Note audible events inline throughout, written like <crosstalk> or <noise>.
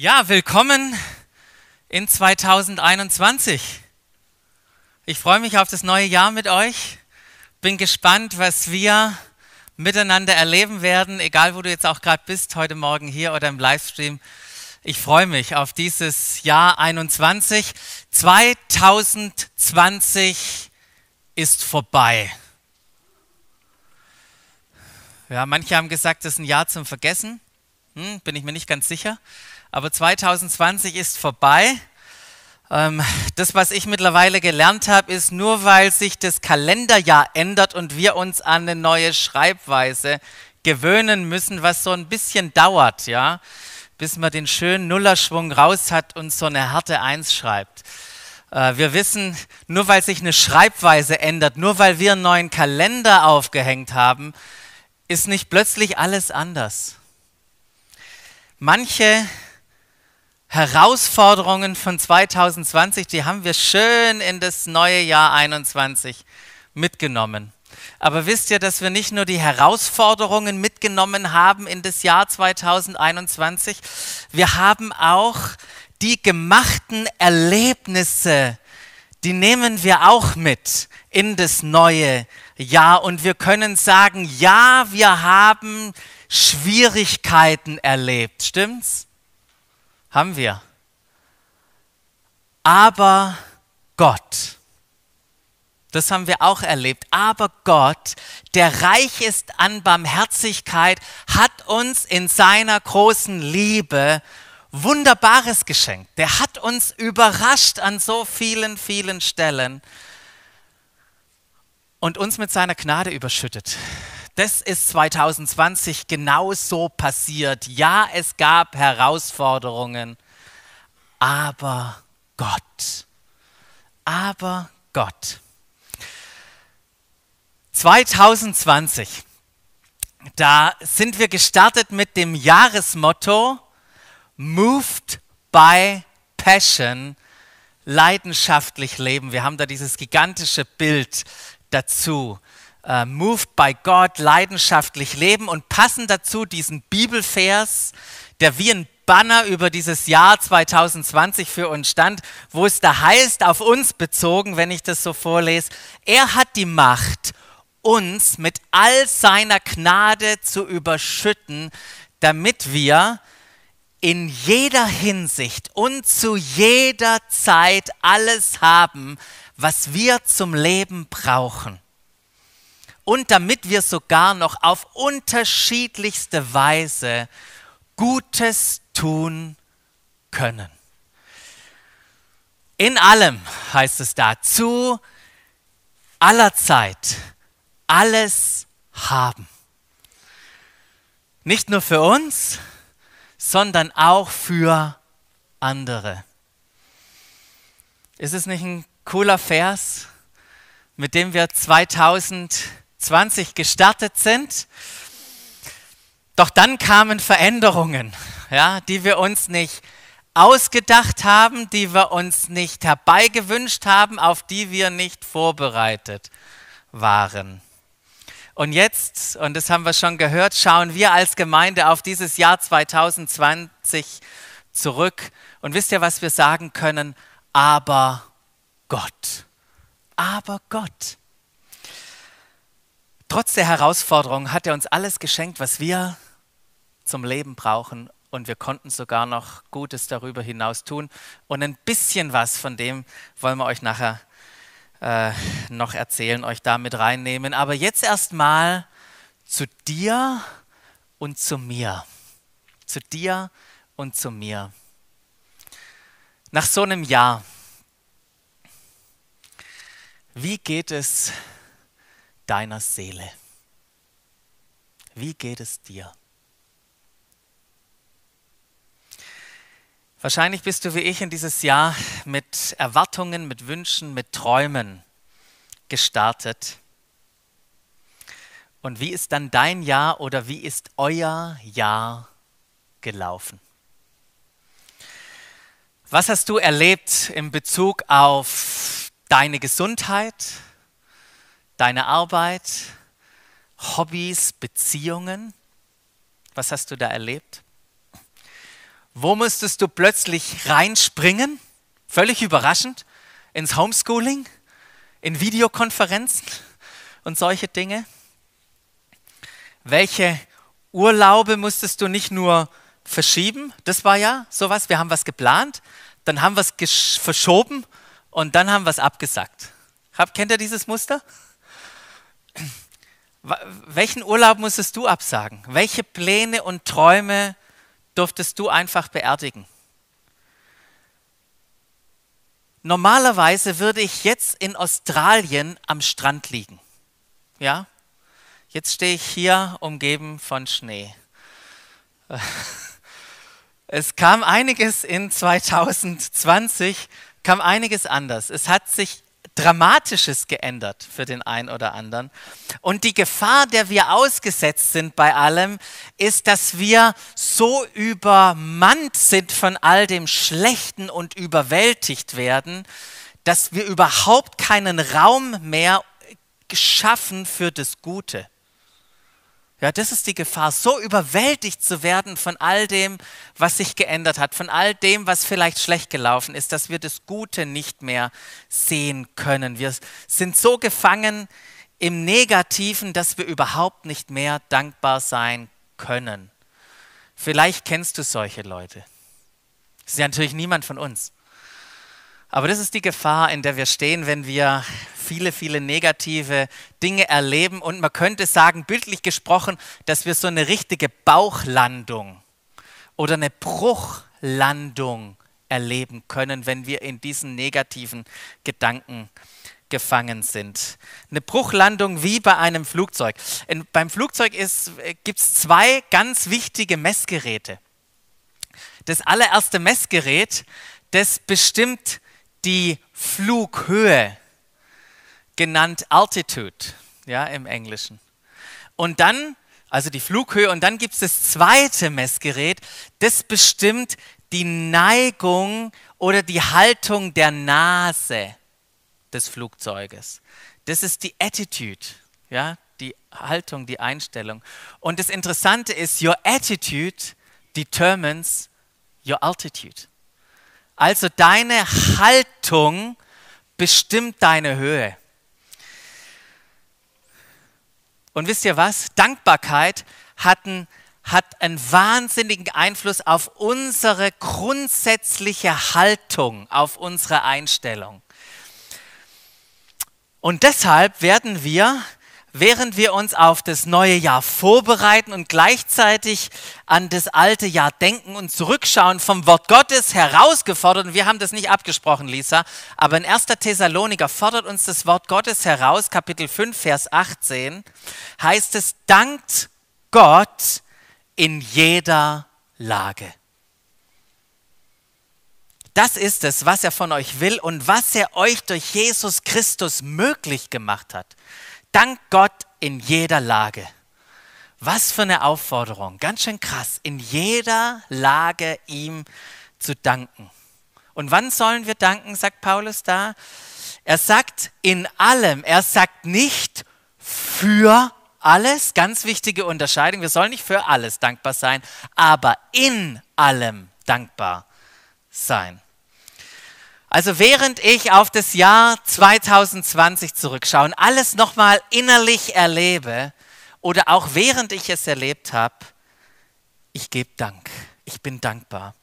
Ja, willkommen in 2021. Ich freue mich auf das neue Jahr mit euch. Bin gespannt, was wir miteinander erleben werden, egal wo du jetzt auch gerade bist, heute Morgen hier oder im Livestream. Ich freue mich auf dieses Jahr 21. 2020 ist vorbei. Ja, manche haben gesagt, das ist ein Jahr zum Vergessen. Hm, bin ich mir nicht ganz sicher. Aber 2020 ist vorbei. Ähm, das, was ich mittlerweile gelernt habe, ist, nur weil sich das Kalenderjahr ändert und wir uns an eine neue Schreibweise gewöhnen müssen, was so ein bisschen dauert, ja, bis man den schönen Nullerschwung raus hat und so eine harte Eins schreibt. Äh, wir wissen, nur weil sich eine Schreibweise ändert, nur weil wir einen neuen Kalender aufgehängt haben, ist nicht plötzlich alles anders. Manche Herausforderungen von 2020, die haben wir schön in das neue Jahr 21 mitgenommen. Aber wisst ihr, dass wir nicht nur die Herausforderungen mitgenommen haben in das Jahr 2021, wir haben auch die gemachten Erlebnisse, die nehmen wir auch mit in das neue Jahr und wir können sagen, ja, wir haben Schwierigkeiten erlebt, stimmt's? Haben wir. Aber Gott, das haben wir auch erlebt, aber Gott, der reich ist an Barmherzigkeit, hat uns in seiner großen Liebe Wunderbares geschenkt. Der hat uns überrascht an so vielen, vielen Stellen und uns mit seiner Gnade überschüttet. Das ist 2020 genau so passiert. Ja, es gab Herausforderungen, aber Gott. Aber Gott. 2020, da sind wir gestartet mit dem Jahresmotto Moved by Passion, leidenschaftlich leben. Wir haben da dieses gigantische Bild dazu äh, moved by God, leidenschaftlich leben und passen dazu diesen Bibelvers, der wie ein Banner über dieses Jahr 2020 für uns stand, wo es da heißt, auf uns bezogen, wenn ich das so vorlese, er hat die Macht, uns mit all seiner Gnade zu überschütten, damit wir in jeder Hinsicht und zu jeder Zeit alles haben, was wir zum Leben brauchen und damit wir sogar noch auf unterschiedlichste Weise Gutes tun können. In allem heißt es da, zu aller Zeit alles haben. Nicht nur für uns, sondern auch für andere. Ist es nicht ein cooler Vers, mit dem wir 2000 20 gestartet sind. Doch dann kamen Veränderungen, ja, die wir uns nicht ausgedacht haben, die wir uns nicht herbeigewünscht haben, auf die wir nicht vorbereitet waren. Und jetzt, und das haben wir schon gehört, schauen wir als Gemeinde auf dieses Jahr 2020 zurück. Und wisst ihr, was wir sagen können? Aber Gott. Aber Gott. Trotz der Herausforderung hat er uns alles geschenkt, was wir zum Leben brauchen. Und wir konnten sogar noch Gutes darüber hinaus tun. Und ein bisschen was von dem wollen wir euch nachher äh, noch erzählen, euch damit reinnehmen. Aber jetzt erstmal zu dir und zu mir. Zu dir und zu mir. Nach so einem Jahr, wie geht es deiner Seele. Wie geht es dir? Wahrscheinlich bist du wie ich in dieses Jahr mit Erwartungen, mit Wünschen, mit Träumen gestartet. Und wie ist dann dein Jahr oder wie ist euer Jahr gelaufen? Was hast du erlebt in Bezug auf deine Gesundheit, deine Arbeit, Hobbys, Beziehungen? Was hast du da erlebt? Wo musstest du plötzlich reinspringen? Völlig überraschend. Ins Homeschooling? In Videokonferenzen und solche Dinge? Welche Urlaube musstest du nicht nur verschieben? Das war ja sowas. Wir haben was geplant, dann haben wir es verschoben und dann haben wir es abgesagt. Hab, kennt ihr dieses Muster? Welchen Urlaub musstest du absagen? Welche Pläne und Träume durftest du einfach beerdigen? Normalerweise würde ich jetzt in Australien am Strand liegen. Ja? Jetzt stehe ich hier umgeben von Schnee. <laughs> Es kam einiges in 2020, kam einiges anders. Es hat sich Dramatisches geändert für den einen oder anderen. Und die Gefahr, der wir ausgesetzt sind bei allem, ist, dass wir so übermannt sind von all dem Schlechten und überwältigt werden, dass wir überhaupt keinen Raum mehr geschaffen für das Gute. Ja, das ist die Gefahr, so überwältigt zu werden von all dem, was sich geändert hat, von all dem, was vielleicht schlecht gelaufen ist, dass wir das Gute nicht mehr sehen können. Wir sind so gefangen im Negativen, dass wir überhaupt nicht mehr dankbar sein können. Vielleicht kennst du solche Leute. Das ist ja natürlich niemand von uns. Aber das ist die Gefahr, in der wir stehen, wenn wir viele, viele negative Dinge erleben. Und man könnte sagen, bildlich gesprochen, dass wir so eine richtige Bauchlandung oder eine Bruchlandung erleben können, wenn wir in diesen negativen Gedanken gefangen sind. Eine Bruchlandung wie bei einem Flugzeug. In, beim Flugzeug gibt es zwei ganz wichtige Messgeräte. Das allererste Messgerät, das bestimmt die Flughöhe, genannt Altitude, ja, im Englischen. Und dann, also die Flughöhe, und dann gibt es das zweite Messgerät, das bestimmt die Neigung oder die Haltung der Nase des Flugzeuges. Das ist die Attitude, ja, die Haltung, die Einstellung. Und das Interessante ist, your attitude determines your altitude. Also deine Haltung bestimmt deine Höhe. Und wisst ihr was? Dankbarkeit hat einen, hat einen wahnsinnigen Einfluss auf unsere grundsätzliche Haltung, auf unsere Einstellung. Und deshalb werden wir während wir uns auf das neue Jahr vorbereiten und gleichzeitig an das alte Jahr denken und zurückschauen, vom Wort Gottes herausgefordert, und wir haben das nicht abgesprochen, Lisa, aber in 1. Thessaloniker fordert uns das Wort Gottes heraus, Kapitel 5, Vers 18, heißt es, dankt Gott in jeder Lage. Das ist es, was er von euch will und was er euch durch Jesus Christus möglich gemacht hat. Dank Gott in jeder Lage. Was für eine Aufforderung, ganz schön krass, in jeder Lage ihm zu danken. Und wann sollen wir danken, sagt Paulus da? Er sagt in allem, er sagt nicht für alles, ganz wichtige Unterscheidung, wir sollen nicht für alles dankbar sein, aber in allem dankbar sein. Also während ich auf das Jahr 2020 zurückschaue und alles nochmal innerlich erlebe oder auch während ich es erlebt habe, ich gebe Dank. Ich bin dankbar.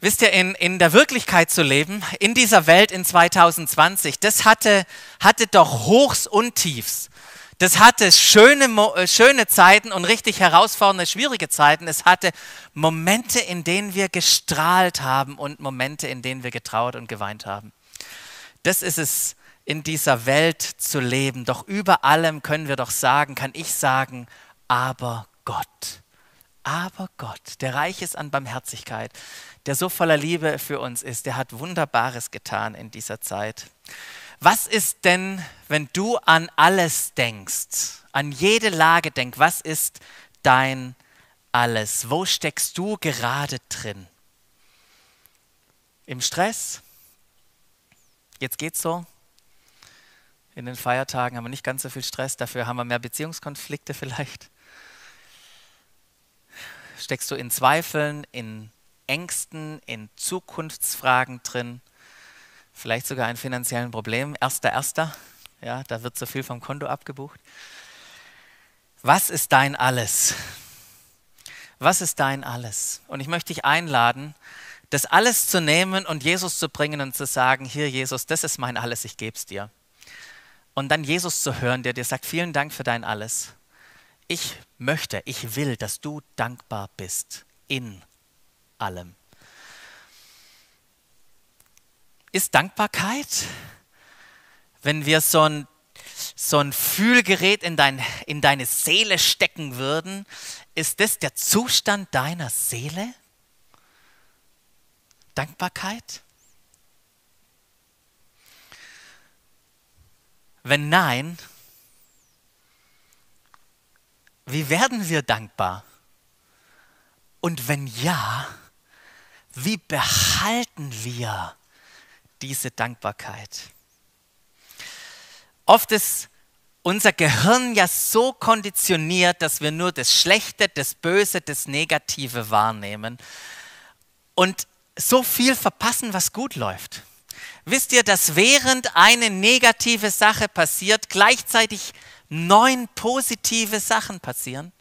Wisst ihr, in, in der Wirklichkeit zu leben, in dieser Welt in 2020, das hatte, hatte doch Hochs und Tiefs. Das hatte schöne, äh, schöne Zeiten und richtig herausfordernde, schwierige Zeiten. Es hatte Momente, in denen wir gestrahlt haben und Momente, in denen wir getrauert und geweint haben. Das ist es, in dieser Welt zu leben. Doch über allem können wir doch sagen, kann ich sagen, aber Gott. Aber Gott, der reich ist an Barmherzigkeit, der so voller Liebe für uns ist, der hat Wunderbares getan in dieser Zeit. Was ist denn, wenn du an alles denkst, an jede Lage denkst, was ist dein alles? Wo steckst du gerade drin? Im Stress? Jetzt geht's so. In den Feiertagen haben wir nicht ganz so viel Stress, dafür haben wir mehr Beziehungskonflikte <laughs> vielleicht. Steckst du in Zweifeln, in Ängsten, in Zukunftsfragen drin? Vielleicht sogar in finanziellen Problemen? Erster, erster, ja, da wird so viel vom Konto abgebucht. Was ist dein Alles? Was ist dein Alles? Und ich möchte dich einladen, das alles zu nehmen und Jesus zu bringen und zu sagen, hier Jesus, das ist mein Alles, ich gebe es dir. Und dann Jesus zu hören, der dir sagt, vielen Dank für dein Alles. Ich möchte, ich will, dass du dankbar bist in allem. Ist Dankbarkeit, wenn wir so ein, so ein Fühlgerät in, dein, in deine Seele stecken würden, ist das der Zustand deiner Seele? Dankbarkeit? Wenn nein, wie werden wir dankbar? Und wenn ja, wie behalten wir diese Dankbarkeit? Oft ist unser Gehirn ja so konditioniert, dass wir nur das Schlechte, das Böse, das Negative wahrnehmen und so viel verpassen, was gut läuft. Wisst ihr, dass während eine negative Sache passiert, gleichzeitig neun positive Sachen passieren?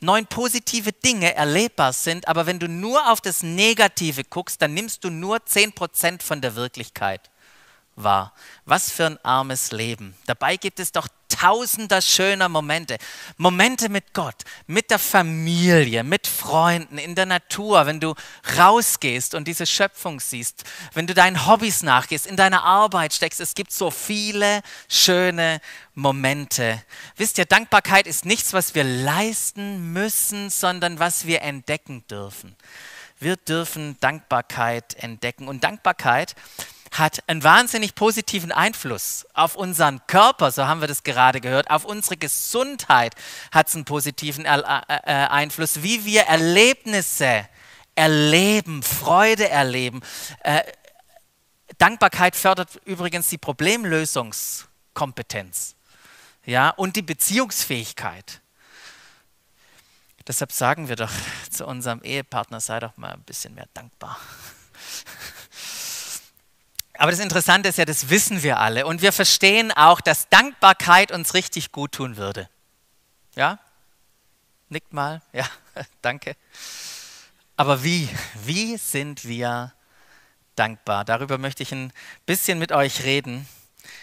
Neun positive Dinge erlebbar sind, aber wenn du nur auf das Negative guckst, dann nimmst du nur zehn Prozent von der Wirklichkeit war. Was für ein armes Leben. Dabei gibt es doch tausender schöner Momente. Momente mit Gott, mit der Familie, mit Freunden, in der Natur, wenn du rausgehst und diese Schöpfung siehst, wenn du deinen Hobbys nachgehst, in deiner Arbeit steckst. Es gibt so viele schöne Momente. Wisst ihr, Dankbarkeit ist nichts, was wir leisten müssen, sondern was wir entdecken dürfen. Wir dürfen Dankbarkeit entdecken. Und Dankbarkeit hat einen wahnsinnig positiven Einfluss auf unseren Körper, so haben wir das gerade gehört, auf unsere Gesundheit hat es einen positiven äh, äh, Einfluss, wie wir Erlebnisse erleben, Freude erleben. Äh, Dankbarkeit fördert übrigens die Problemlösungskompetenz ja, und die Beziehungsfähigkeit. Deshalb sagen wir doch zu unserem Ehepartner, sei doch mal ein bisschen mehr dankbar. Aber das Interessante ist ja, das wissen wir alle. Und wir verstehen auch, dass Dankbarkeit uns richtig gut tun würde. Ja? Nickt mal. <laughs> Ja, danke. Aber wie? Wie sind wir dankbar? Darüber möchte ich ein bisschen mit euch reden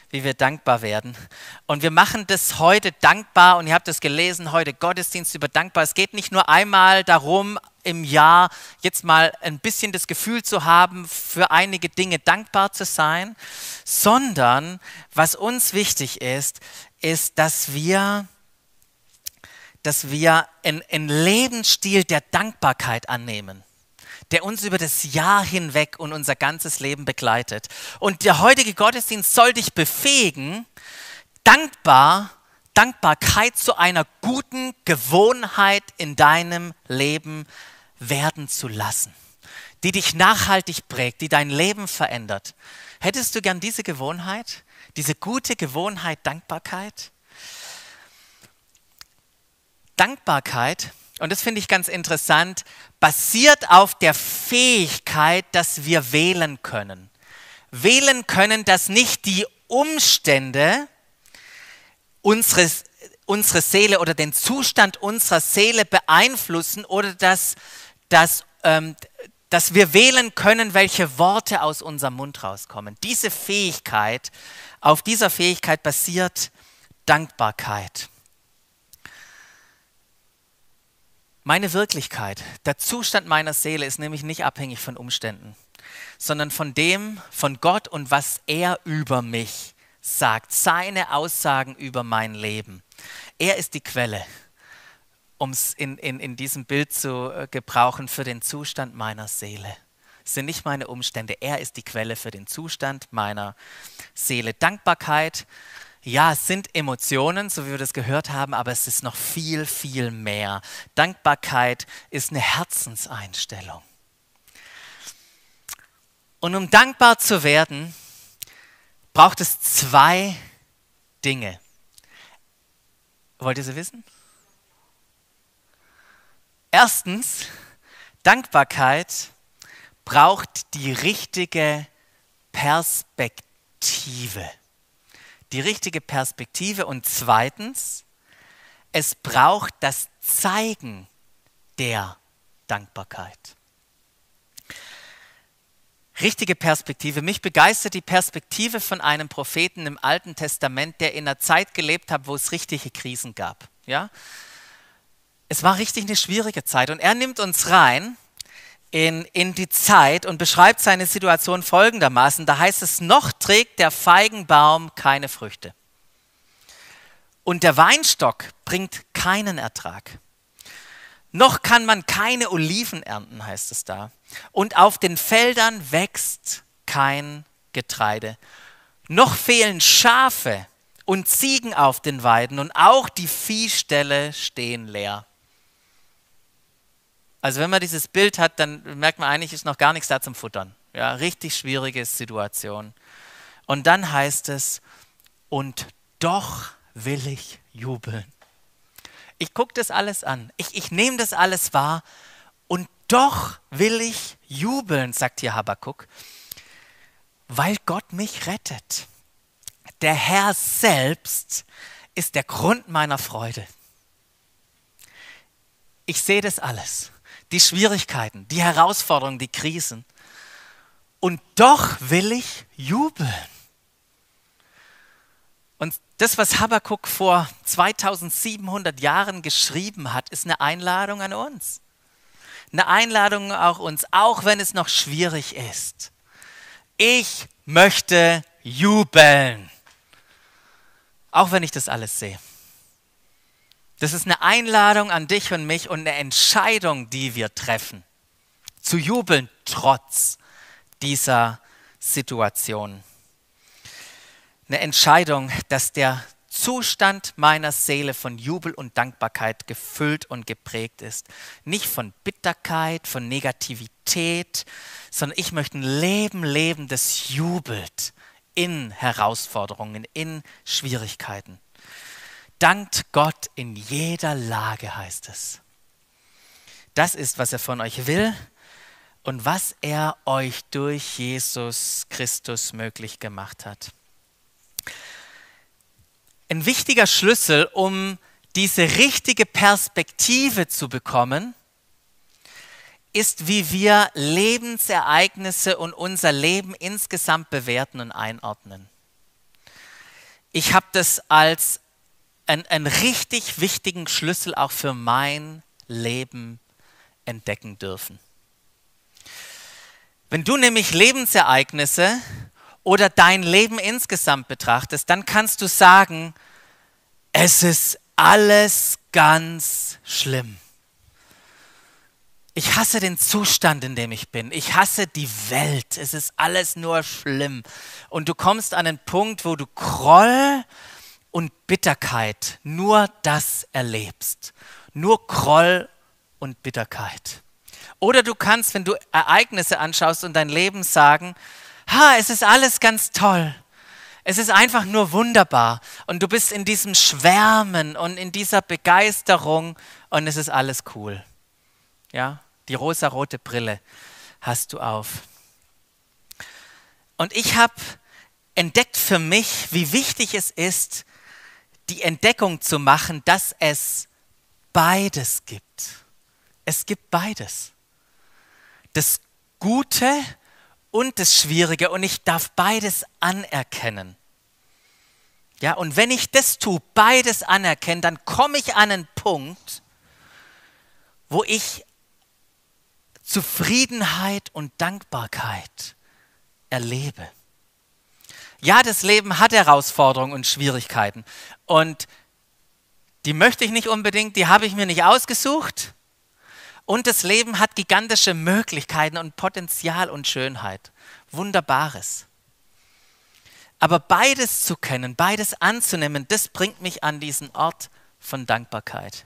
wie wir dankbar werden. Und wir machen das heute dankbar und ihr habt es gelesen, heute Gottesdienst über dankbar. Es geht nicht nur einmal darum, im Jahr jetzt mal ein bisschen das Gefühl zu haben, für einige Dinge dankbar zu sein, sondern was uns wichtig ist, ist, dass wir dass wir einen Lebensstil der Dankbarkeit annehmen der uns über das Jahr hinweg und unser ganzes Leben begleitet. Und der heutige Gottesdienst soll dich befähigen, dankbar, Dankbarkeit zu einer guten Gewohnheit in deinem Leben werden zu lassen, die dich nachhaltig prägt, die dein Leben verändert. Hättest du gern diese Gewohnheit, diese gute Gewohnheit Dankbarkeit? Dankbarkeit und das finde ich ganz interessant, basiert auf der Fähigkeit, dass wir wählen können. Wählen können, dass nicht die Umstände unsere, unsere Seele oder den Zustand unserer Seele beeinflussen oder dass, dass, ähm, dass wir wählen können, welche Worte aus unserem Mund rauskommen. Diese Fähigkeit, auf dieser Fähigkeit basiert Dankbarkeit. Meine Wirklichkeit, der Zustand meiner Seele ist nämlich nicht abhängig von Umständen, sondern von dem, von Gott und was er über mich sagt, seine Aussagen über mein Leben. Er ist die Quelle, um es in, in, in diesem Bild zu äh, gebrauchen, für den Zustand meiner Seele. Es sind nicht meine Umstände, er ist die Quelle für den Zustand meiner Seele. Dankbarkeit ja, es sind Emotionen, so wie wir das gehört haben, aber es ist noch viel, viel mehr. Dankbarkeit ist eine Herzenseinstellung. Und um dankbar zu werden, braucht es zwei Dinge. Wollt ihr sie wissen? Erstens, Dankbarkeit braucht die richtige Perspektive. Die richtige Perspektive. Und zweitens, es braucht das Zeigen der Dankbarkeit. Richtige Perspektive. Mich begeistert die Perspektive von einem Propheten im Alten Testament, der in einer Zeit gelebt hat, wo es richtige Krisen gab. Ja? Es war richtig eine schwierige Zeit und er nimmt uns rein in, in die Zeit und beschreibt seine Situation folgendermaßen. Da heißt es, noch trägt der Feigenbaum keine Früchte. Und der Weinstock bringt keinen Ertrag. Noch kann man keine Oliven ernten, heißt es da. Und auf den Feldern wächst kein Getreide. Noch fehlen Schafe und Ziegen auf den Weiden und auch die Viehställe stehen leer. Also wenn man dieses Bild hat, dann merkt man eigentlich, ist noch gar nichts da zum Futtern. Ja, richtig schwierige Situation. Und dann heißt es, und doch will ich jubeln. Ich gucke das alles an. Ich, ich nehme das alles wahr. Und doch will ich jubeln, sagt hier Habakkuk, weil Gott mich rettet. Der Herr selbst ist der Grund meiner Freude. Ich sehe das alles die Schwierigkeiten, die Herausforderungen, die Krisen. Und doch will ich jubeln. Und das, was Habakkuk vor 2700 Jahren geschrieben hat, ist eine Einladung an uns. Eine Einladung auch uns, auch wenn es noch schwierig ist. Ich möchte jubeln. Auch wenn ich das alles sehe. Das ist eine Einladung an dich und mich und eine Entscheidung, die wir treffen. Zu jubeln trotz dieser Situation. Eine Entscheidung, dass der Zustand meiner Seele von Jubel und Dankbarkeit gefüllt und geprägt ist. Nicht von Bitterkeit, von Negativität, sondern ich möchte ein Leben leben, das jubelt in Herausforderungen, in Schwierigkeiten. Dankt Gott in jeder Lage, heißt es. Das ist, was er von euch will und was er euch durch Jesus Christus möglich gemacht hat. Ein wichtiger Schlüssel, um diese richtige Perspektive zu bekommen, ist, wie wir Lebensereignisse und unser Leben insgesamt bewerten und einordnen. Ich habe das als einen, einen richtig wichtigen Schlüssel auch für mein Leben entdecken dürfen. Wenn du nämlich Lebensereignisse oder dein Leben insgesamt betrachtest, dann kannst du sagen, es ist alles ganz schlimm. Ich hasse den Zustand, in dem ich bin. Ich hasse die Welt. Es ist alles nur schlimm. Und du kommst an einen Punkt, wo du Groll und Bitterkeit nur das erlebst. Nur Groll und Bitterkeit. Oder du kannst, wenn du Ereignisse anschaust und dein Leben sagen, ha, es ist alles ganz toll. Es ist einfach nur wunderbar. Und du bist in diesem Schwärmen und in dieser Begeisterung und es ist alles cool. Ja, die rosarote Brille hast du auf. Und ich habe entdeckt für mich, wie wichtig es ist, die Entdeckung zu machen, dass es beides gibt. Es gibt beides. Das Gute und das Schwierige und ich darf beides anerkennen. Ja, und wenn ich das tue, beides anerkenne, dann komme ich an einen Punkt, wo ich Zufriedenheit und Dankbarkeit erlebe. Ja, das Leben hat Herausforderungen und Schwierigkeiten. Und die möchte ich nicht unbedingt, die habe ich mir nicht ausgesucht. Und das Leben hat gigantische Möglichkeiten und Potenzial und Schönheit. Wunderbares. Aber beides zu kennen, beides anzunehmen, das bringt mich an diesen Ort von Dankbarkeit.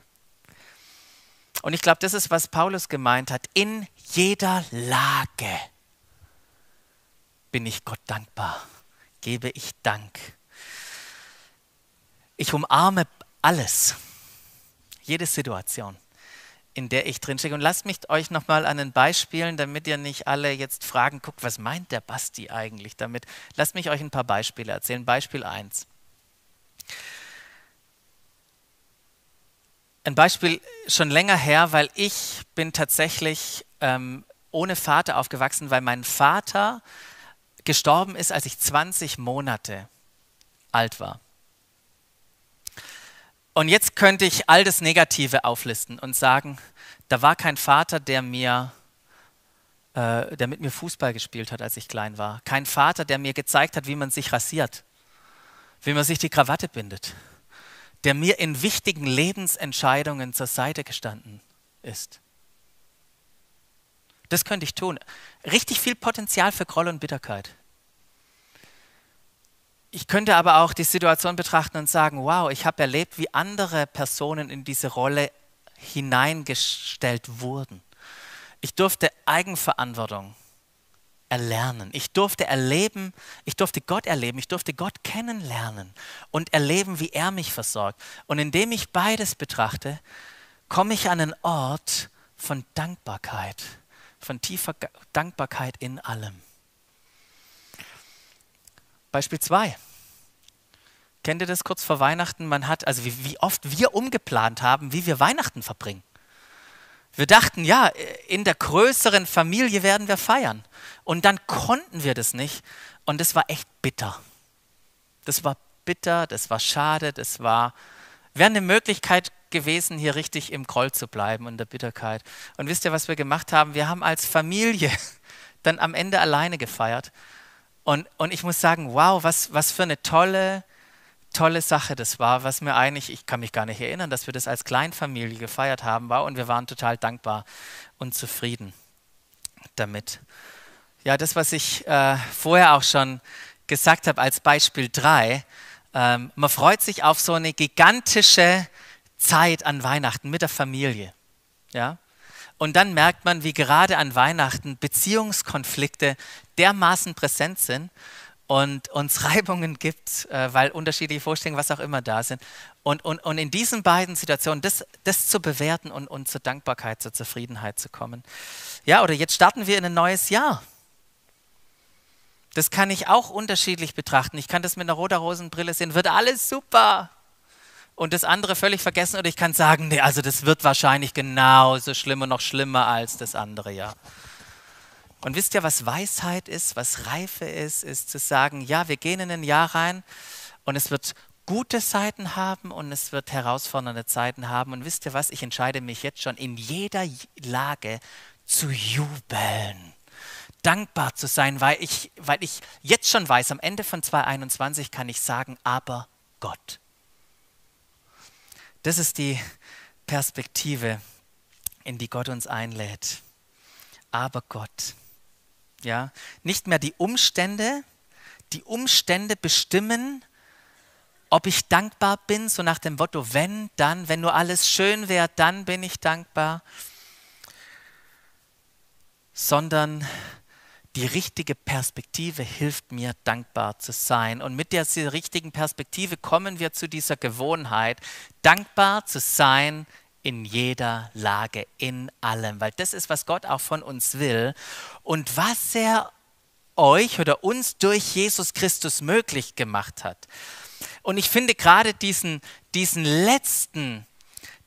Und ich glaube, das ist, was Paulus gemeint hat. In jeder Lage bin ich Gott dankbar, gebe ich Dank. Ich umarme alles, jede Situation. in der ich drinstecke. Und lasst mich euch nochmal an den Beispielen, damit ihr nicht alle jetzt fragen, guckt, was meint der Basti eigentlich damit? Lasst mich euch ein paar Beispiele erzählen. Beispiel 1. Ein Beispiel schon länger her, weil ich bin tatsächlich ähm, ohne Vater aufgewachsen, weil mein Vater gestorben ist, als ich 20 Monate alt war. Und jetzt könnte ich all das Negative auflisten und sagen, da war kein Vater, der mir, äh, der mit mir Fußball gespielt hat, als ich klein war. Kein Vater, der mir gezeigt hat, wie man sich rasiert, wie man sich die Krawatte bindet, der mir in wichtigen Lebensentscheidungen zur Seite gestanden ist. Das könnte ich tun. Richtig viel Potenzial für Groll und Bitterkeit. Ich könnte aber auch die Situation betrachten und sagen, wow, ich habe erlebt, wie andere Personen in diese Rolle hineingestellt wurden. Ich durfte Eigenverantwortung erlernen. Ich durfte erleben, ich durfte Gott erleben, ich durfte Gott kennenlernen und erleben, wie er mich versorgt. Und indem ich beides betrachte, komme ich an einen Ort von Dankbarkeit, von tiefer Dankbarkeit in allem. Beispiel 2. Kennt ihr das kurz vor Weihnachten? Man hat, also wie, wie oft wir umgeplant haben, wie wir Weihnachten verbringen. Wir dachten, ja, in der größeren Familie werden wir feiern. Und dann konnten wir das nicht. Und das war echt bitter. Das war bitter, das war schade, das war, wäre eine Möglichkeit gewesen, hier richtig im Groll zu bleiben und der Bitterkeit. Und wisst ihr, was wir gemacht haben? Wir haben als Familie <laughs> dann am Ende alleine gefeiert. Und, und ich muss sagen, wow, was, was für eine tolle, tolle Sache das war, was mir eigentlich, ich kann mich gar nicht erinnern, dass wir das als Kleinfamilie gefeiert haben, war und wir waren total dankbar und zufrieden damit. Ja, das, was ich äh, vorher auch schon gesagt habe als Beispiel 3, ähm, man freut sich auf so eine gigantische Zeit an Weihnachten mit der Familie. Ja? Und dann merkt man, wie gerade an Weihnachten Beziehungskonflikte dermaßen präsent sind und uns <laughs> Reibungen gibt, äh, weil unterschiedliche Vorstellungen, was auch immer da sind. Und, und, und in diesen beiden Situationen das, das zu bewerten und, und zur Dankbarkeit, zur Zufriedenheit zu kommen. Ja, oder jetzt starten wir in ein neues Jahr. Das kann ich auch unterschiedlich betrachten. Ich kann das mit einer roter-rosen-Brille sehen, wird alles super und das andere völlig vergessen oder ich kann sagen, nee, also das wird wahrscheinlich genauso schlimm und noch schlimmer als das andere Jahr. Und wisst ihr, was Weisheit ist, was Reife ist, ist zu sagen, ja, wir gehen in ein Jahr rein und es wird gute Zeiten haben und es wird herausfordernde Zeiten haben. Und wisst ihr was, ich entscheide mich jetzt schon in jeder Lage zu jubeln, dankbar zu sein, weil ich, weil ich jetzt schon weiß, am Ende von 2021 kann ich sagen, aber Gott. Das ist die Perspektive, in die Gott uns einlädt. Aber Gott. Ja, nicht mehr die Umstände, die Umstände bestimmen, ob ich dankbar bin, so nach dem Motto, wenn, dann, wenn nur alles schön wäre, dann bin ich dankbar, sondern die richtige Perspektive hilft mir, dankbar zu sein. Und mit dieser richtigen Perspektive kommen wir zu dieser Gewohnheit, dankbar zu sein in jeder Lage, in allem, weil das ist, was Gott auch von uns will und was er euch oder uns durch Jesus Christus möglich gemacht hat. Und ich finde gerade diesen, diesen letzten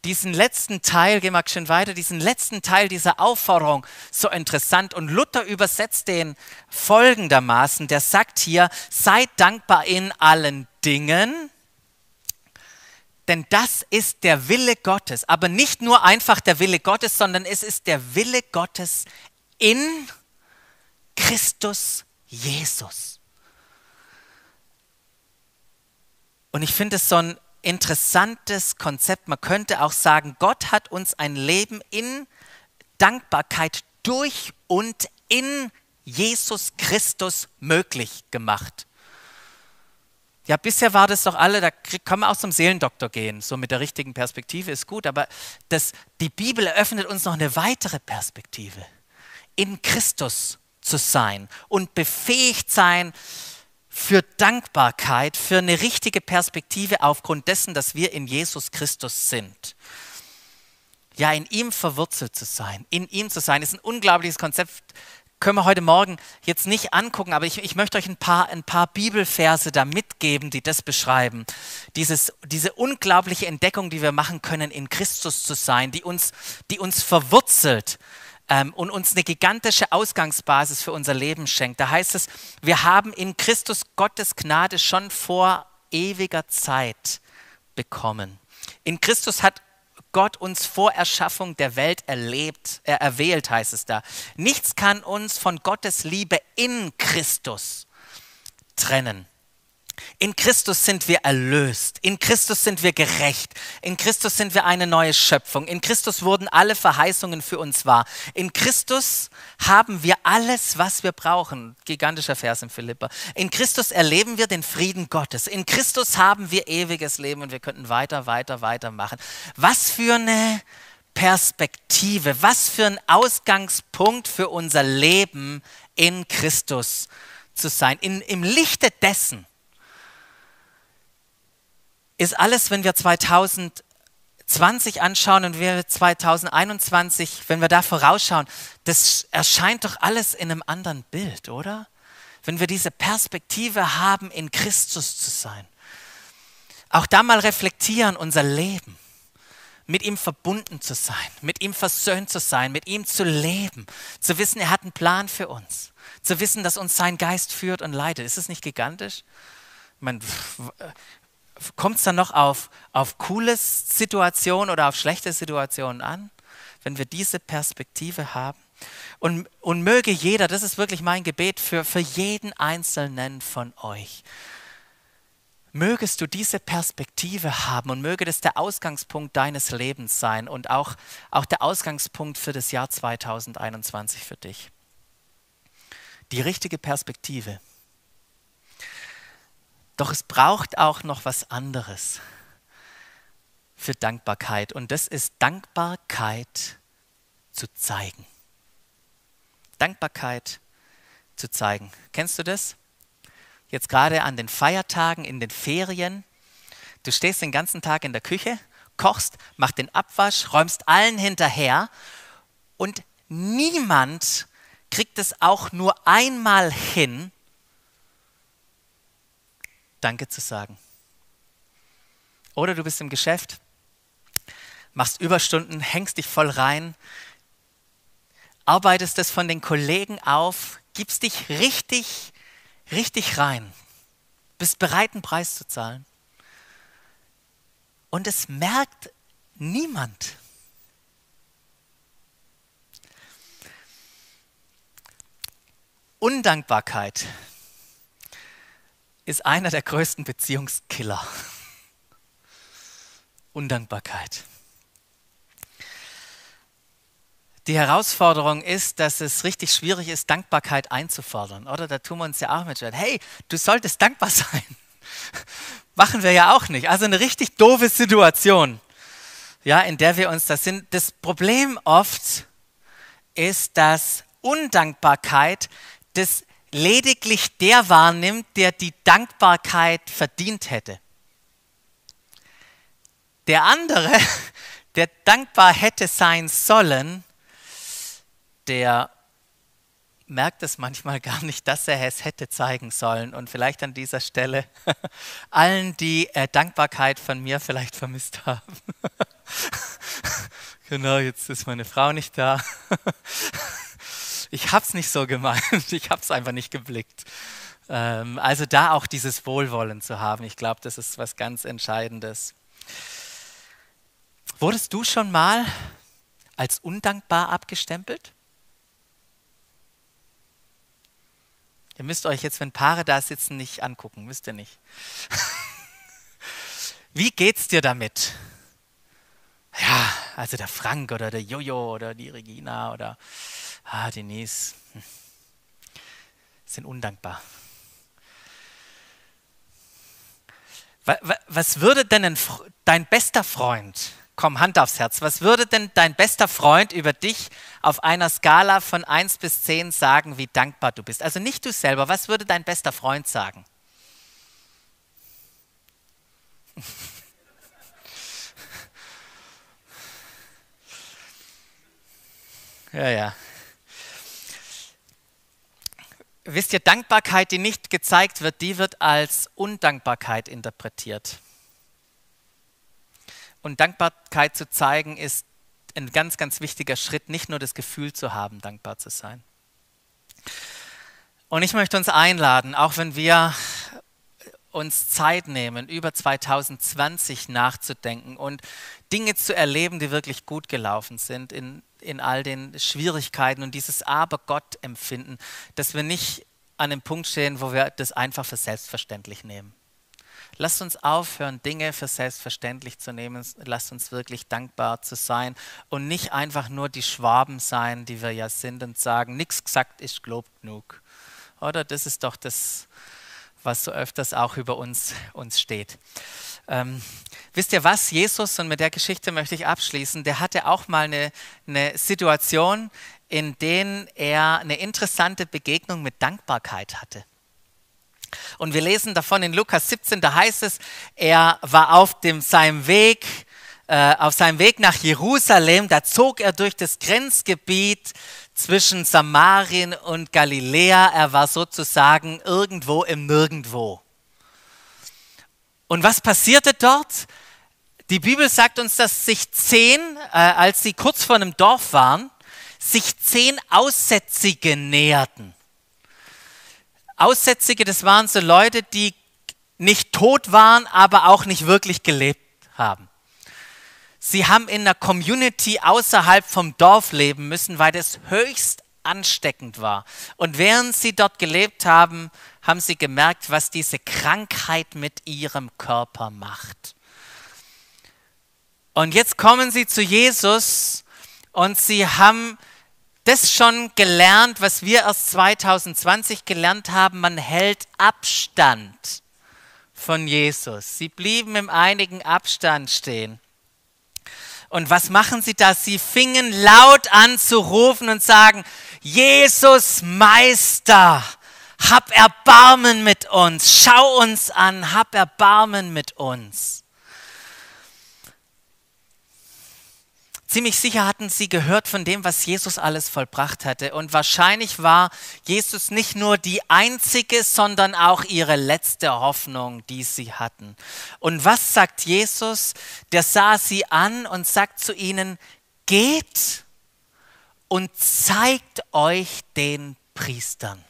diesen letzten Teil, gehen wir schön weiter, diesen letzten Teil dieser Aufforderung so interessant. Und Luther übersetzt den folgendermaßen, der sagt hier, seid dankbar in allen Dingen, denn das ist der Wille Gottes. Aber nicht nur einfach der Wille Gottes, sondern es ist der Wille Gottes in Christus Jesus. Und ich finde es so ein interessantes Konzept. Man könnte auch sagen, Gott hat uns ein Leben in Dankbarkeit durch und in Jesus Christus möglich gemacht. Ja, bisher war das doch alle, da kann man auch zum Seelendoktor gehen, so mit der richtigen Perspektive ist gut, aber das, die Bibel eröffnet uns noch eine weitere Perspektive. In Christus zu sein und befähigt sein, für Dankbarkeit, für eine richtige Perspektive aufgrund dessen, dass wir in Jesus Christus sind. Ja, in ihm verwurzelt zu sein, in ihm zu sein, ist ein unglaubliches Konzept. Können wir heute Morgen jetzt nicht angucken, aber ich, ich möchte euch ein paar, ein paar Bibelverse da mitgeben, die das beschreiben. Dieses, diese unglaubliche Entdeckung, die wir machen können, in Christus zu sein, die uns, die uns verwurzelt ähm, und uns eine gigantische Ausgangsbasis für unser Leben schenkt. Da heißt es, wir haben in Christus Gottes Gnade schon vor ewiger Zeit bekommen. In Christus hat Gott uns vor Erschaffung der Welt erlebt, äh, erwählt, heißt es da. Nichts kann uns von Gottes Liebe in Christus trennen. In Christus sind wir erlöst, in Christus sind wir gerecht, in Christus sind wir eine neue Schöpfung, in Christus wurden alle Verheißungen für uns wahr. In Christus haben wir alles, was wir brauchen. Gigantischer Vers in Philippa. In Christus erleben wir den Frieden Gottes. In Christus haben wir ewiges Leben und wir könnten weiter, weiter, weiter machen. Was für eine Perspektive, was für ein Ausgangspunkt für unser Leben in Christus zu sein. In, Im Lichte dessen ist alles, wenn wir 2020 anschauen und wir 2021, wenn wir da vorausschauen, das erscheint doch alles in einem anderen Bild, oder? Wenn wir diese Perspektive haben, in Christus zu sein. Auch da mal reflektieren unser Leben mit ihm verbunden zu sein, mit ihm versöhnt zu sein, mit ihm zu leben, zu wissen, er hat einen Plan für uns, zu wissen, dass uns sein Geist führt und leitet. Ist es nicht gigantisch? Ich meine, kommt es dann noch auf, auf coole Situationen oder auf schlechte Situationen an, wenn wir diese Perspektive haben? Und, und möge jeder, das ist wirklich mein Gebet für, für jeden Einzelnen von euch, mögest du diese Perspektive haben und möge das der Ausgangspunkt deines Lebens sein und auch, auch der Ausgangspunkt für das Jahr 2021 für dich. Die richtige Perspektive. Doch es braucht auch noch was anderes für Dankbarkeit und das ist Dankbarkeit zu zeigen. Dankbarkeit zu zeigen. Kennst du das? Jetzt gerade an den Feiertagen, in den Ferien. Du stehst den ganzen Tag in der Küche, kochst, machst den Abwasch, räumst allen hinterher und niemand kriegt es auch nur einmal hin, Danke zu sagen. Oder du bist im Geschäft, machst Überstunden, hängst dich voll rein, arbeitest es von den Kollegen auf, gibst dich richtig, richtig rein, bist bereit, einen Preis zu zahlen. Und es merkt niemand. Undankbarkeit ist einer der größten Beziehungskiller. <laughs> Undankbarkeit. Die Herausforderung ist, dass es richtig schwierig ist, Dankbarkeit einzufordern. Oder da tun wir uns ja auch mit. Hey, du solltest dankbar <laughs> sein. Machen wir ja auch nicht. Also eine richtig doofe Situation, ja, in der wir uns das sind. Das Problem oft ist, dass Undankbarkeit das lediglich der wahrnimmt, der die Dankbarkeit verdient hätte. Der andere, <laughs> der dankbar hätte sein sollen, der merkt es manchmal gar nicht, dass er es hätte zeigen sollen. Und vielleicht an dieser Stelle <laughs> allen, die äh, Dankbarkeit von mir vielleicht vermisst haben. <laughs> genau, jetzt ist meine Frau nicht da ich habe es nicht so gemeint, <laughs> ich habe es einfach nicht geblickt. Ähm, also da auch dieses Wohlwollen zu haben, ich glaube, das ist was ganz Entscheidendes. Wurdest du schon mal als undankbar abgestempelt? Ihr müsst euch jetzt, wenn Paare da sitzen, nicht angucken, müsst ihr nicht. <laughs> Wie geht's dir damit? Ja, also der Frank oder der Jojo oder die Regina oder ah, Denise, hm, sind undankbar. Was würde denn ein, dein bester Freund, komm, Hand aufs Herz, was würde denn dein bester Freund über dich auf einer Skala von 1 bis 10 sagen, wie dankbar du bist? Also nicht du selber, was würde dein bester Freund sagen? <laughs> Ja, ja. Wisst ihr, Dankbarkeit, die nicht gezeigt wird, die wird als Undankbarkeit interpretiert. Und Dankbarkeit zu zeigen ist ein ganz, ganz wichtiger Schritt, nicht nur das Gefühl zu haben, dankbar zu sein. Und ich möchte uns einladen, auch wenn wir uns Zeit nehmen, über 2020 nachzudenken und Dinge zu erleben, die wirklich gut gelaufen sind in, in all den Schwierigkeiten und dieses Aber Gott empfinden, dass wir nicht an dem Punkt stehen, wo wir das einfach für selbstverständlich nehmen. Lasst uns aufhören, Dinge für selbstverständlich zu nehmen. Lasst uns wirklich dankbar zu sein und nicht einfach nur die Schwaben sein, die wir ja sind und sagen, nichts gesagt ist gelobt genug. Oder das ist doch das, was so öfters auch über uns, uns steht. Ähm, wisst ihr was? Jesus, und mit der Geschichte möchte ich abschließen, der hatte auch mal eine, eine Situation, in der er eine interessante Begegnung mit Dankbarkeit hatte. Und wir lesen davon in Lukas 17, da heißt es, er war auf dem, seinem Weg, äh, auf seinem Weg nach Jerusalem, da zog er durch das Grenzgebiet zwischen Samarien und Galiläa. Er war sozusagen irgendwo im Nirgendwo. Und was passierte dort? Die Bibel sagt uns, dass sich zehn, äh, als sie kurz vor einem Dorf waren, sich zehn Aussätzige näherten. Aussätzige, das waren so Leute, die nicht tot waren, aber auch nicht wirklich gelebt haben. Sie haben in einer Community außerhalb vom Dorf leben müssen, weil das höchst ansteckend war. Und während sie dort gelebt haben, haben sie gemerkt, was diese Krankheit mit ihrem Körper macht. Und jetzt kommen sie zu Jesus und sie haben das schon gelernt, was wir erst 2020 gelernt haben. Man hält Abstand von Jesus. Sie blieben im einigen Abstand stehen. Und was machen sie da? Sie fingen laut an zu rufen und sagen, Jesus Meister, hab Erbarmen mit uns, schau uns an, hab Erbarmen mit uns. Ziemlich sicher hatten sie gehört von dem, was Jesus alles vollbracht hatte. Und wahrscheinlich war Jesus nicht nur die einzige, sondern auch ihre letzte Hoffnung, die sie hatten. Und was sagt Jesus? Der sah sie an und sagt zu ihnen, geht und zeigt euch den Priestern.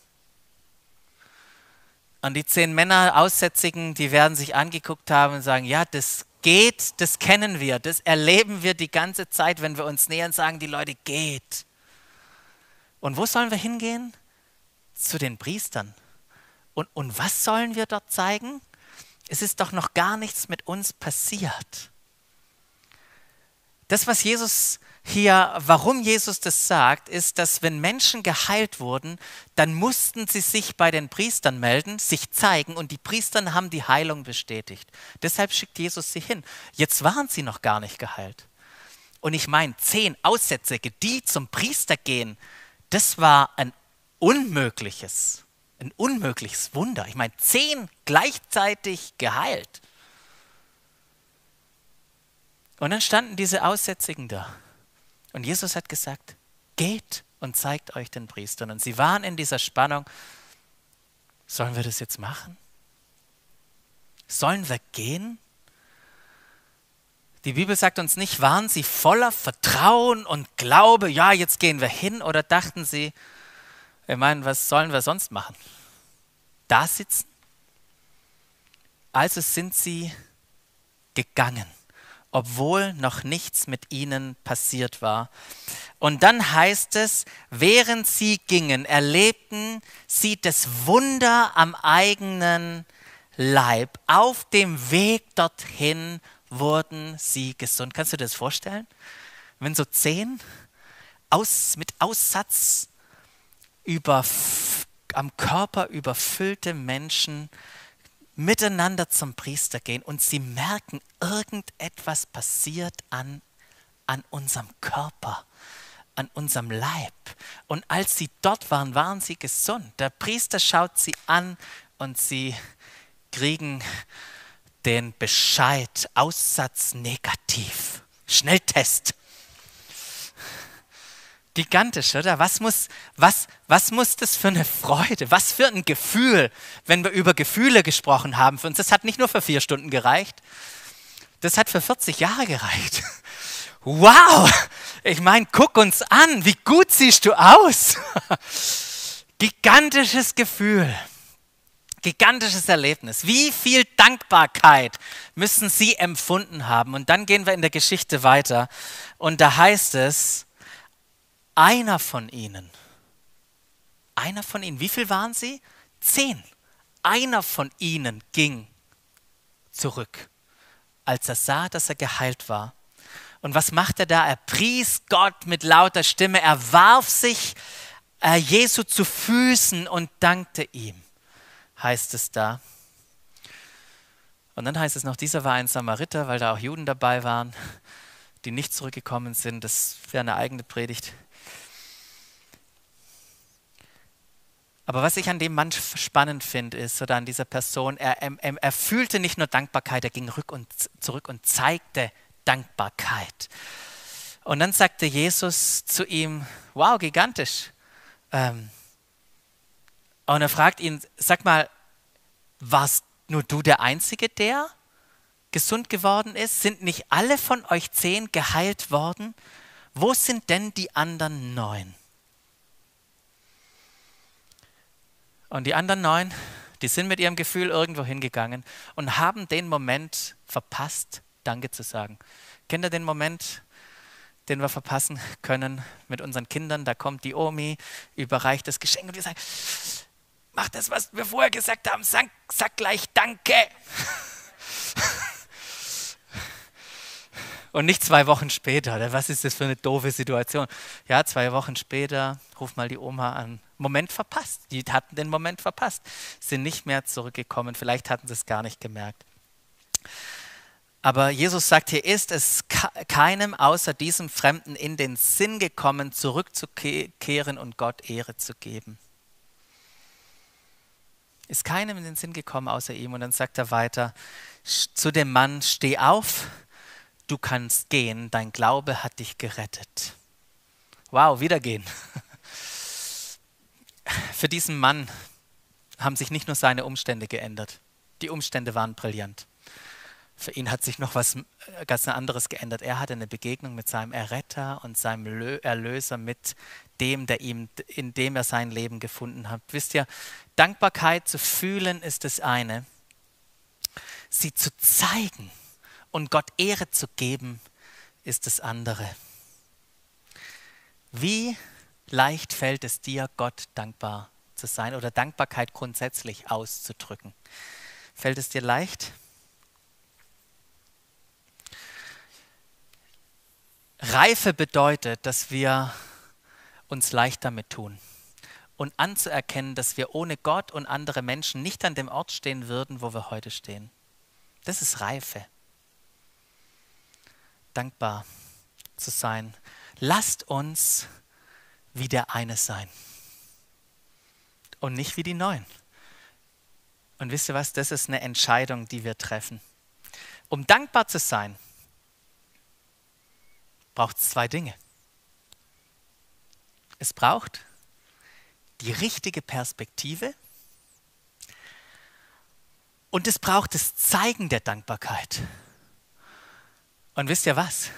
Und die zehn Männer Aussätzigen, die werden sich angeguckt haben und sagen, ja, das geht, das kennen wir, das erleben wir die ganze Zeit, wenn wir uns nähern, sagen die Leute, geht. Und wo sollen wir hingehen? Zu den Priestern. Und, und was sollen wir dort zeigen? Es ist doch noch gar nichts mit uns passiert. Das, was Jesus hier, warum Jesus das sagt, ist, dass wenn Menschen geheilt wurden, dann mussten sie sich bei den Priestern melden, sich zeigen und die Priester haben die Heilung bestätigt. Deshalb schickt Jesus sie hin. Jetzt waren sie noch gar nicht geheilt. Und ich meine, zehn Aussätzige, die zum Priester gehen, das war ein unmögliches, ein unmögliches Wunder. Ich meine, zehn gleichzeitig geheilt. Und dann standen diese Aussätzigen da. Und Jesus hat gesagt, geht und zeigt euch den Priestern. Und sie waren in dieser Spannung, sollen wir das jetzt machen? Sollen wir gehen? Die Bibel sagt uns nicht, waren sie voller Vertrauen und Glaube, ja, jetzt gehen wir hin, oder dachten sie, ich meine, was sollen wir sonst machen? Da sitzen? Also sind sie gegangen obwohl noch nichts mit ihnen passiert war. Und dann heißt es, während sie gingen, erlebten sie das Wunder am eigenen Leib. Auf dem Weg dorthin wurden sie gesund. Kannst du dir das vorstellen? Wenn so zehn aus, mit Aussatz über, am Körper überfüllte Menschen miteinander zum Priester gehen und sie merken, irgendetwas passiert an, an unserem Körper, an unserem Leib. Und als sie dort waren, waren sie gesund. Der Priester schaut sie an und sie kriegen den Bescheid, Aussatz negativ. Schnelltest. Gigantisch, oder? Was muss, was, was muss das für eine Freude, was für ein Gefühl, wenn wir über Gefühle gesprochen haben für uns. Das hat nicht nur für vier Stunden gereicht, das hat für 40 Jahre gereicht. Wow! Ich meine, guck uns an, wie gut siehst du aus. Gigantisches Gefühl, gigantisches Erlebnis. Wie viel Dankbarkeit müssen sie empfunden haben? Und dann gehen wir in der Geschichte weiter. Und da heißt es, einer von ihnen, einer von ihnen, wie viel waren sie? Zehn. Einer von ihnen ging zurück, als er sah, dass er geheilt war. Und was macht er da? Er pries Gott mit lauter Stimme, er warf sich äh, Jesu zu Füßen und dankte ihm, heißt es da. Und dann heißt es noch, dieser war ein Samariter, weil da auch Juden dabei waren, die nicht zurückgekommen sind. Das wäre eine eigene Predigt. Aber was ich an dem Mann spannend finde, ist, oder an dieser Person, er, er, er fühlte nicht nur Dankbarkeit, er ging rück und zurück und zeigte Dankbarkeit. Und dann sagte Jesus zu ihm, wow, gigantisch. Ähm, und er fragt ihn, sag mal, warst nur du der Einzige, der gesund geworden ist? Sind nicht alle von euch zehn geheilt worden? Wo sind denn die anderen neun? Und die anderen neun, die sind mit ihrem Gefühl irgendwo hingegangen und haben den Moment verpasst, Danke zu sagen. Kennt ihr den Moment, den wir verpassen können mit unseren Kindern? Da kommt die Omi, überreicht das Geschenk und wir sagen, mach das, was wir vorher gesagt haben, sag, sag gleich Danke. <laughs> Und nicht zwei Wochen später. Was ist das für eine doofe Situation? Ja, zwei Wochen später, ruf mal die Oma an. Moment verpasst. Die hatten den Moment verpasst, sind nicht mehr zurückgekommen. Vielleicht hatten sie es gar nicht gemerkt. Aber Jesus sagt, hier ist es keinem außer diesem Fremden in den Sinn gekommen, zurückzukehren und Gott Ehre zu geben. Ist keinem in den Sinn gekommen außer ihm. Und dann sagt er weiter zu dem Mann, steh auf, du kannst gehen, dein Glaube hat dich gerettet. Wow, wieder gehen. <laughs> Für diesen Mann haben sich nicht nur seine Umstände geändert, die Umstände waren brillant. Für ihn hat sich noch was äh, ganz anderes geändert. Er hatte eine Begegnung mit seinem Erretter und seinem Erlöser, mit dem, der ihm, in dem er sein Leben gefunden hat. Wisst ihr, Dankbarkeit zu fühlen ist das eine, sie zu zeigen und Gott Ehre zu geben, ist das andere. Wie leicht fällt es dir, Gott dankbar zu sein oder Dankbarkeit grundsätzlich auszudrücken? Fällt es dir leicht? Reife bedeutet, dass wir uns leicht damit tun und anzuerkennen, dass wir ohne Gott und andere Menschen nicht an dem Ort stehen würden, wo wir heute stehen. Das ist Reife dankbar zu sein. Lasst uns wie der eine sein und nicht wie die neuen. Und wisst ihr was, das ist eine Entscheidung, die wir treffen. Um dankbar zu sein, braucht es zwei Dinge. Es braucht die richtige Perspektive und es braucht das Zeigen der Dankbarkeit. Und wisst ihr was?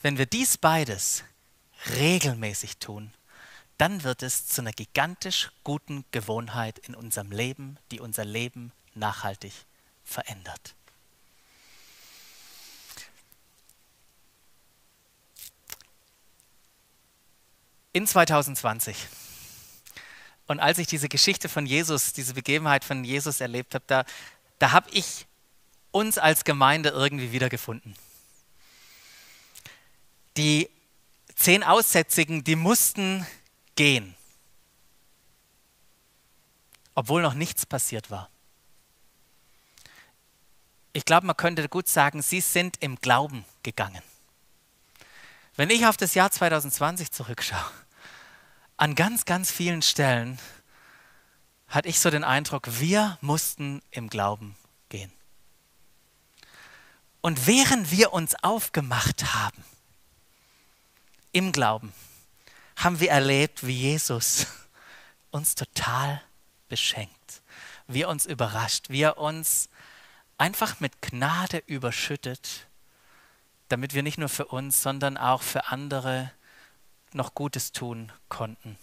Wenn wir dies beides regelmäßig tun, dann wird es zu einer gigantisch guten Gewohnheit in unserem Leben, die unser Leben nachhaltig verändert. In 2020 und als ich diese Geschichte von Jesus, diese Begebenheit von Jesus erlebt habe, da, da habe ich uns als Gemeinde irgendwie wiedergefunden. Die zehn Aussätzigen, die mussten gehen, obwohl noch nichts passiert war. Ich glaube, man könnte gut sagen, sie sind im Glauben gegangen. Wenn ich auf das Jahr 2020 zurückschaue, an ganz, ganz vielen Stellen hatte ich so den Eindruck, wir mussten im Glauben gehen. Und während wir uns aufgemacht haben, im Glauben haben wir erlebt, wie Jesus <laughs> uns total beschenkt, wie er uns überrascht, wie er uns einfach mit Gnade überschüttet, damit wir nicht nur für uns, sondern auch für andere noch Gutes tun konnten.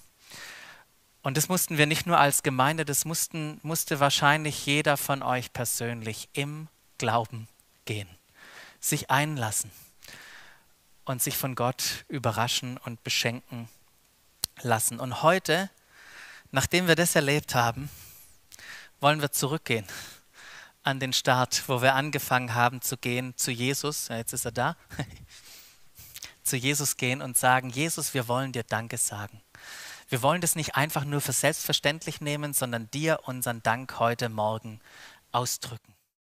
Und das mussten wir nicht nur als Gemeinde, das mussten, musste wahrscheinlich jeder von euch persönlich im Glauben gehen, sich einlassen und sich von Gott überraschen und beschenken lassen. Und heute, nachdem wir das erlebt haben, wollen wir zurückgehen an den Start, wo wir angefangen haben zu gehen zu Jesus. Ja, jetzt ist er da. <laughs> zu Jesus gehen und sagen, Jesus, wir wollen dir Danke sagen. Wir wollen das nicht einfach nur für selbstverständlich nehmen, sondern dir unseren Dank heute Morgen ausdrücken.